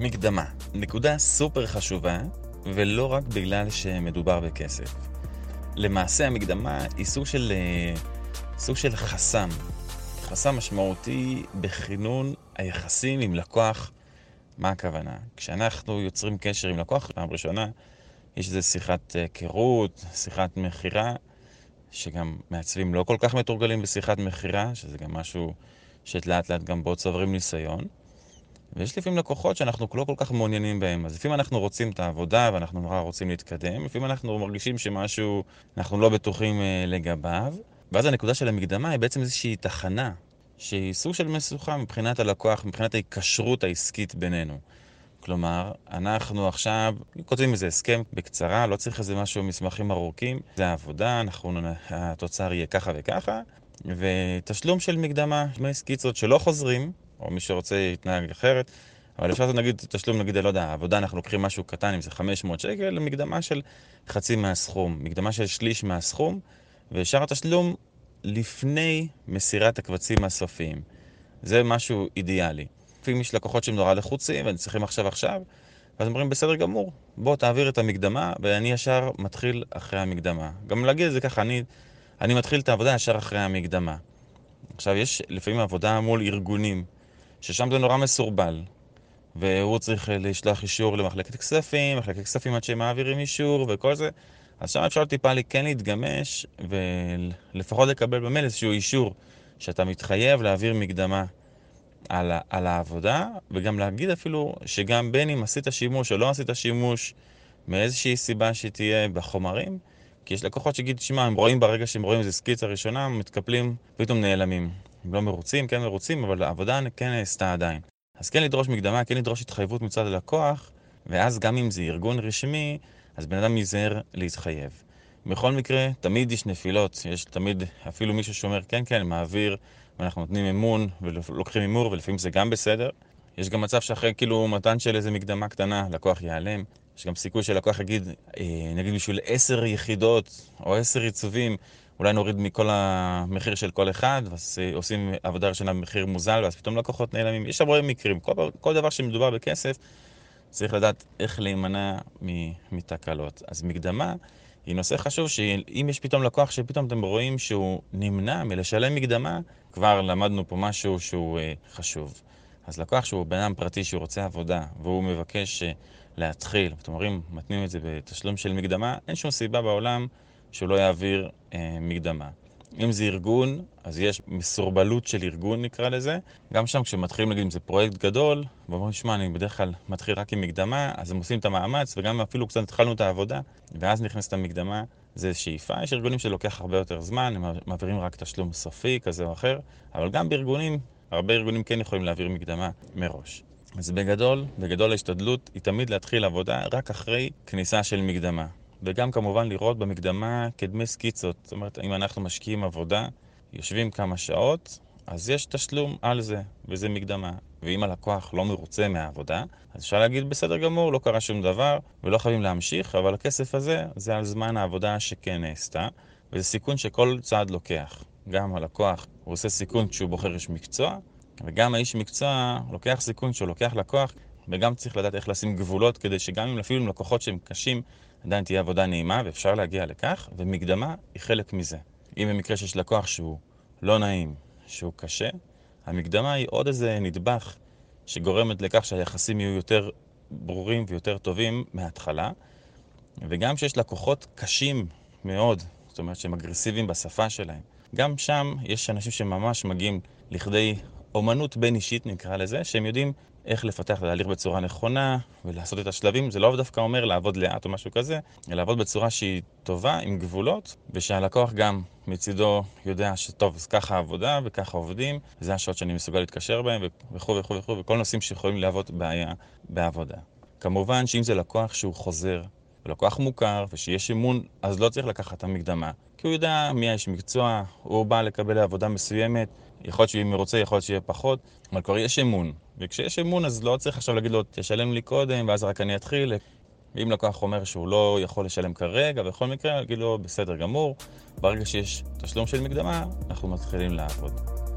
מקדמה, נקודה סופר חשובה, ולא רק בגלל שמדובר בכסף. למעשה המקדמה היא סוג של, אה, סוג של חסם. חסם משמעותי בכינון היחסים עם לקוח. מה הכוונה? כשאנחנו יוצרים קשר עם לקוח, פעם ראשונה, יש איזו שיחת היכרות, שיחת מכירה, שגם מעצבים לא כל כך מתורגלים בשיחת מכירה, שזה גם משהו שלאט לאט גם בו צוברים ניסיון. ויש לפעמים לקוחות שאנחנו לא כל כך מעוניינים בהם. אז לפעמים אנחנו רוצים את העבודה ואנחנו נורא רוצים להתקדם, לפעמים אנחנו מרגישים שמשהו, אנחנו לא בטוחים אה, לגביו. ואז הנקודה של המקדמה היא בעצם איזושהי תחנה, שהיא סוג של משוכה מבחינת הלקוח, מבחינת ההיקשרות העסקית בינינו. כלומר, אנחנו עכשיו כותבים איזה הסכם בקצרה, לא צריך איזה משהו, מסמכים ארוכים. זה העבודה, אנחנו, התוצר יהיה ככה וככה, ותשלום של מקדמה, דמי סקיצות שלא חוזרים, או מי שרוצה יתנהג אחרת, אבל אפשר להגיד תשלום, נגיד, לא יודע, העבודה, אנחנו לוקחים משהו קטן, אם זה 500 שקל, מקדמה של חצי מהסכום, מקדמה של שליש מהסכום, ושאר התשלום לפני מסירת הקבצים הסופיים. זה משהו אידיאלי. לפעמים יש לקוחות שהם נורא לחוצים, והם צריכים עכשיו עכשיו, ואז אומרים, בסדר גמור, בוא תעביר את המקדמה, ואני ישר מתחיל אחרי המקדמה. גם להגיד את זה ככה, אני, אני מתחיל את העבודה ישר אחרי המקדמה. עכשיו, יש לפעמים עבודה מול ארגונים, ששם זה נורא מסורבל, והוא צריך לשלוח אישור למחלקת כספים, מחלקת כספים עד שהם מעבירים אישור וכל זה. אז שם אפשר טיפה לי כן להתגמש, ולפחות לקבל במייל איזשהו אישור שאתה מתחייב להעביר מקדמה על, על העבודה, וגם להגיד אפילו שגם בין אם עשית שימוש או לא עשית שימוש, מאיזושהי סיבה שתהיה בחומרים, כי יש לקוחות שיגידו, שמע, הם רואים ברגע שהם רואים איזה סקיצה ראשונה, מתקפלים, פתאום נעלמים. הם לא מרוצים, כן מרוצים, אבל העבודה כן נעשתה עדיין. אז כן לדרוש מקדמה, כן לדרוש התחייבות מצד הלקוח, ואז גם אם זה ארגון רשמי, אז בן אדם ייזהר להתחייב. בכל מקרה, תמיד יש נפילות, יש תמיד אפילו מישהו שאומר, כן, כן, מעביר, ואנחנו נותנים אמון ולוקחים הימור, ולפעמים זה גם בסדר. יש גם מצב שאחרי כאילו מתן של איזה מקדמה קטנה, לקוח ייעלם. יש גם סיכוי שלקוח יגיד, אה, נגיד בשביל עשר יחידות או עשר עיצובים, אולי נוריד מכל המחיר של כל אחד, ואז אה, עושים עבודה ראשונה במחיר מוזל, ואז פתאום לקוחות נעלמים. יש הרבה מקרים. כל, כל דבר שמדובר בכסף, צריך לדעת איך להימנע מתקלות. אז מקדמה היא נושא חשוב, שאם יש פתאום לקוח שפתאום אתם רואים שהוא נמנע מלשלם מקדמה, כבר למדנו פה משהו שהוא אה, חשוב. אז לקוח שהוא בן אדם פרטי שהוא רוצה עבודה, והוא מבקש אה, להתחיל, אתם אומרים, מתנים את זה בתשלום של מקדמה, אין שום סיבה בעולם שהוא לא יעביר אה, מקדמה. אם זה ארגון, אז יש מסורבלות של ארגון נקרא לזה. גם שם כשמתחילים נגיד אם זה פרויקט גדול, ואומרים, שמע, אני בדרך כלל מתחיל רק עם מקדמה, אז הם עושים את המאמץ, וגם אפילו קצת התחלנו את העבודה, ואז נכנסת המקדמה, זה שאיפה. יש ארגונים שלוקח הרבה יותר זמן, הם מעבירים רק תשלום סופי כזה או אחר, אבל גם בארגונים, הרבה ארגונים כן יכולים להעביר מקדמה מראש. אז בגדול, בגדול ההשתדלות היא תמיד להתחיל עבודה רק אחרי כניסה של מקדמה. וגם כמובן לראות במקדמה כדמי סקיצות. זאת אומרת, אם אנחנו משקיעים עבודה, יושבים כמה שעות, אז יש תשלום על זה, וזה מקדמה. ואם הלקוח לא מרוצה מהעבודה, אז אפשר להגיד בסדר גמור, לא קרה שום דבר, ולא חייבים להמשיך, אבל הכסף הזה זה על זמן העבודה שכן נעשתה, וזה סיכון שכל צעד לוקח. גם הלקוח, הוא עושה סיכון כשהוא בוחר איש מקצוע, וגם האיש מקצוע לוקח סיכון כשהוא לוקח לקוח, וגם צריך לדעת איך לשים גבולות, כדי שגם אם אפילו עם לקוחות שהם קשים, עדיין תהיה עבודה נעימה ואפשר להגיע לכך, ומקדמה היא חלק מזה. אם במקרה שיש לקוח שהוא לא נעים, שהוא קשה, המקדמה היא עוד איזה נדבך שגורמת לכך שהיחסים יהיו יותר ברורים ויותר טובים מההתחלה, וגם שיש לקוחות קשים מאוד, זאת אומרת שהם אגרסיביים בשפה שלהם. גם שם יש אנשים שממש מגיעים לכדי אומנות בין אישית נקרא לזה, שהם יודעים איך לפתח את התהליך בצורה נכונה ולעשות את השלבים. זה לא דווקא אומר לעבוד לאט או משהו כזה, אלא לעבוד בצורה שהיא טובה, עם גבולות, ושהלקוח גם מצידו יודע שטוב, אז ככה העבודה וככה עובדים, זה השעות שאני מסוגל להתקשר בהם וכו' וכו' וכו', וכל נושאים שיכולים להוות בעיה בעבודה. כמובן שאם זה לקוח שהוא חוזר, לקוח מוכר ושיש אמון, אז לא צריך לקחת את המקדמה. כי הוא יודע מי האיש מקצוע, הוא בא לקבל עבודה מסוימת, יכול להיות שאם הוא רוצה, יכול להיות שיהיה פחות, אבל כבר יש אמון. וכשיש אמון, אז לא צריך עכשיו להגיד לו, תשלם לי קודם, ואז רק אני אתחיל. ואם לקוח אומר שהוא לא יכול לשלם כרגע, בכל מקרה, להגיד לו, בסדר גמור, ברגע שיש תשלום של מקדמה, אנחנו מתחילים לעבוד.